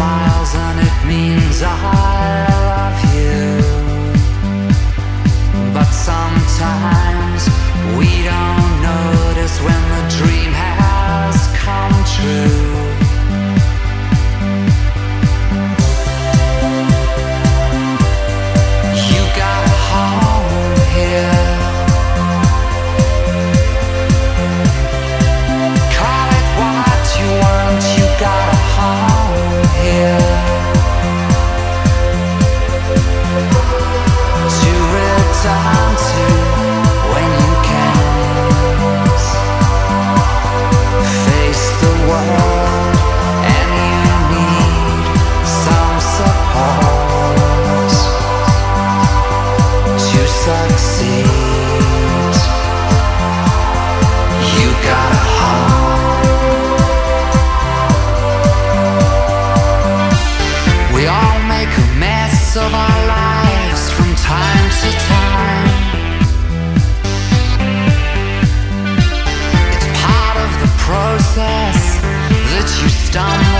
smiles and it means I that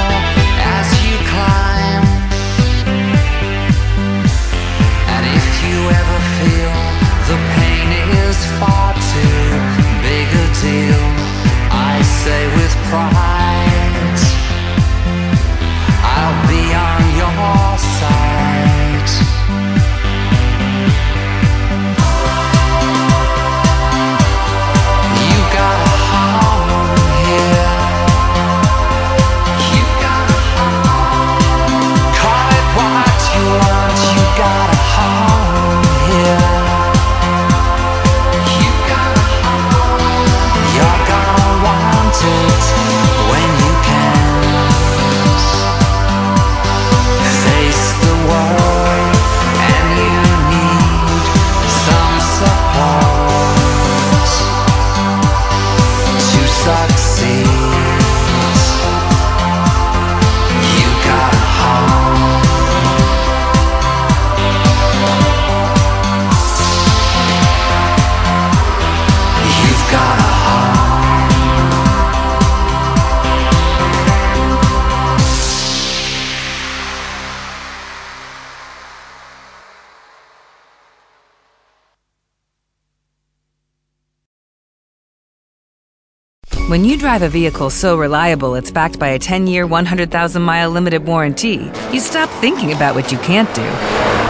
When you drive a vehicle so reliable it's backed by a 10 year, 100,000 mile limited warranty, you stop thinking about what you can't do